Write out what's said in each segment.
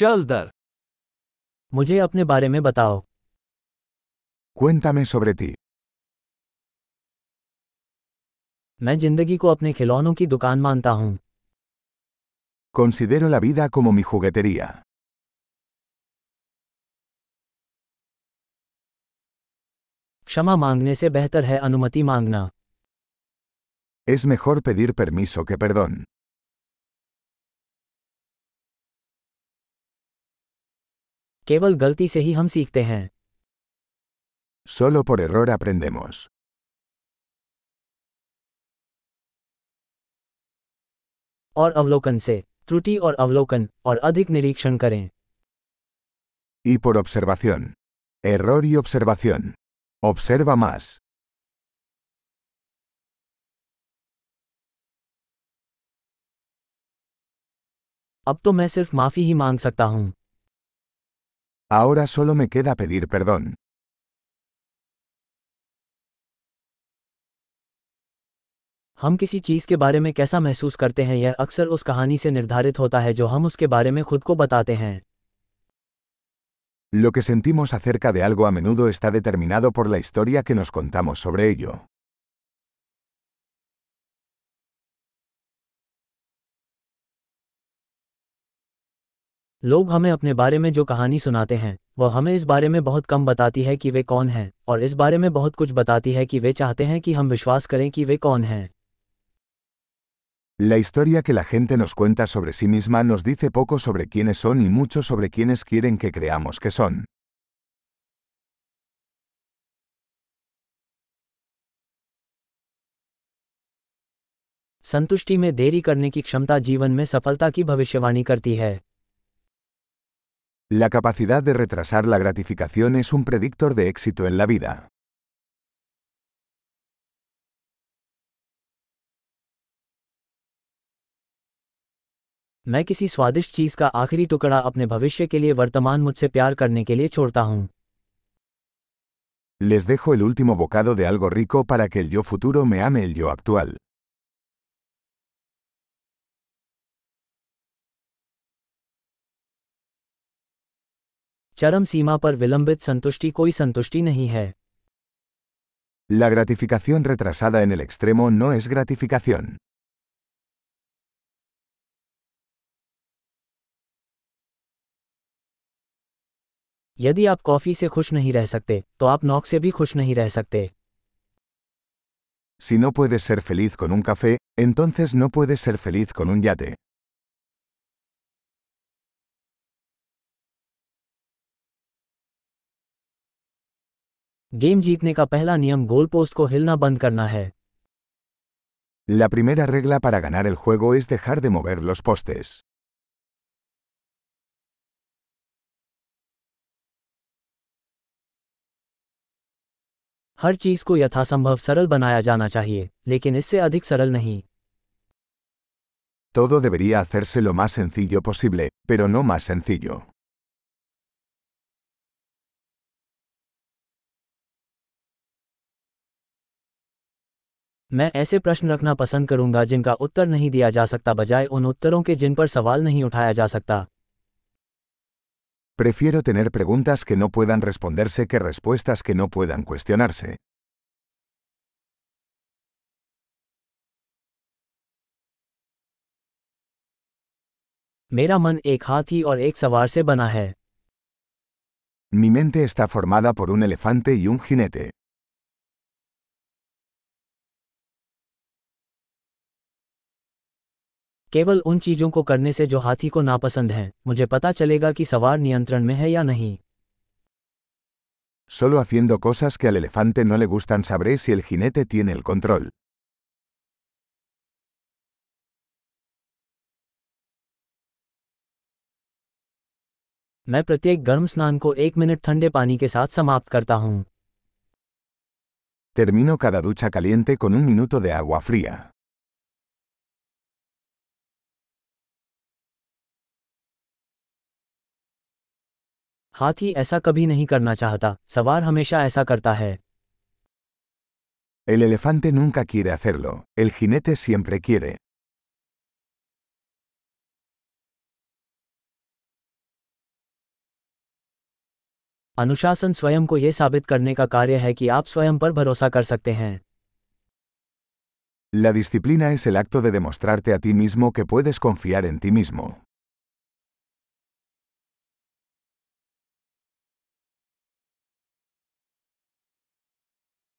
चल दर मुझे अपने बारे में बताओ Cuéntame sobre ti. मैं ज़िंदगी को अपने खिलौनों की दुकान मानता हूँ Considero la vida como mi juguetería. क्षमा मांगने से बेहतर है अनुमति मांगना Es mejor pedir permiso que perdón. केवल गलती से ही हम सीखते हैं Solo por error aprendemos. और अवलोकन से त्रुटि और अवलोकन और अधिक निरीक्षण करें Y por observación. Error y observación. Observa más. अब तो मैं सिर्फ़ माफ़ी ही मांग सकता हूँ Ahora solo me queda pedir perdón. हम किसी चीज़ के बारे में कैसा महसूस करते हैं यह अक्सर उस कहानी से निर्धारित होता है जो हम उसके बारे में खुद को बताते हैं Lo que sentimos acerca de algo a menudo está determinado por la historia que nos contamos sobre ello. लोग हमें अपने बारे में जो कहानी सुनाते हैं वह हमें इस बारे में बहुत कम बताती है कि वे कौन हैं और इस बारे में बहुत कुछ बताती है कि वे चाहते हैं कि हम विश्वास करें कि वे कौन हैं La historia que la gente nos cuenta sobre sí misma nos dice poco sobre quiénes son y mucho sobre quiénes quieren que creamos que son. संतुष्टि में देरी करने की क्षमता जीवन में सफलता की भविष्यवाणी करती है La capacidad de retrasar la gratificación es un predictor de éxito en la vida. मैं किसी स्वादिष्ट चीज का आखिरी टुकड़ा अपने भविष्य के लिए वर्तमान मुझसे प्यार करने के लिए छोड़ता हूँ Les dejo el último bocado de algo rico para que el yo futuro me ame el yo actual. चरम सीमा पर विलंबित संतुष्टि कोई संतुष्टि नहीं है La gratificación retrasada en el extremo no es gratificación. यदि आप कॉफ़ी से खुश नहीं रह सकते तो आप नौक से भी खुश नहीं रह सकते Si no puedes ser feliz con un café, entonces no puedes ser feliz con un yate. Game जीतने का पहला नियम गोल पोस्ट को हिलना बंद करना है La primera regla para ganar el juego es dejar de mover los postes. हर चीज़ को यथासंभव सरल बनाया जाना चाहिए लेकिन इससे अधिक सरल नहीं Todo debería hacerse lo más sencillo posible, pero no más sencillo. मैं ऐसे प्रश्न रखना पसंद करूँगा जिनका उत्तर नहीं दिया जा सकता बजाय उन उत्तरों के जिन पर सवाल नहीं उठाया जा सकता Prefiero tener preguntas que no puedan responderse que respuestas que no puedan cuestionarse. मेरा मन एक हाथी और एक सवार से बना है Mi mente está formada por un elefante y un jinete. केवल उन चीज़ों को करने से जो हाथी को नापसंद हैं मुझे पता चलेगा कि सवार नियंत्रण में है या नहीं Solo haciendo cosas que al elefante no le gustan sabré si el jinete tiene el control. मैं प्रत्येक गर्म स्नान को एक मिनट ठंडे पानी के साथ समाप्त करता हूँ Termino cada ducha caliente con un minuto de agua fría. हाथी ऐसा कभी नहीं करना चाहता सवार हमेशा ऐसा करता है El elefante nunca quiere hacerlo, el jinete siempre quiere. अनुशासन स्वयं को यह साबित करने का कार्य है कि आप स्वयं पर भरोसा कर सकते हैं La disciplina es el acto de demostrarte a ti mismo que puedes confiar en ti mismo.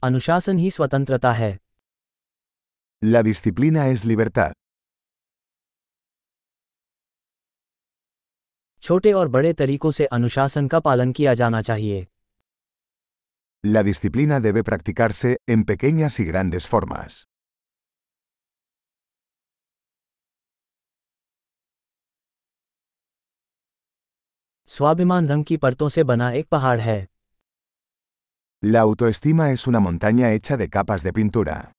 अनुशासन ही स्वतंत्रता है La disciplina es libertad. छोटे और बड़े तरीकों से अनुशासन का पालन किया जाना चाहिए La disciplina debe practicarse en pequeñas y grandes formas. स्वाभिमान रंग की परतों से बना एक पहाड़ है La autoestima es una montaña hecha de capas de pintura.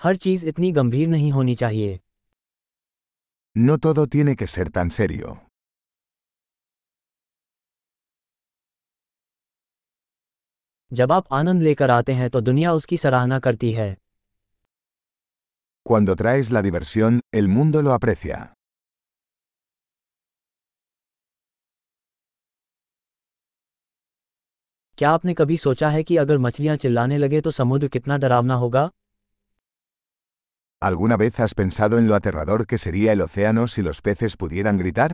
हर चीज इतनी गंभीर नहीं होनी चाहिए No todo tiene que ser tan serio. जब आप आनंद लेकर आते हैं तो दुनिया उसकी सराहना करती है Cuando traes la diversión, el mundo lo aprecia. क्या आपने कभी सोचा है कि अगर मछलियाँ चिल्लाने लगे तो समुद्र कितना डरावना होगा ¿Alguna vez has pensado en lo aterrador que sería el océano si los peces pudieran gritar?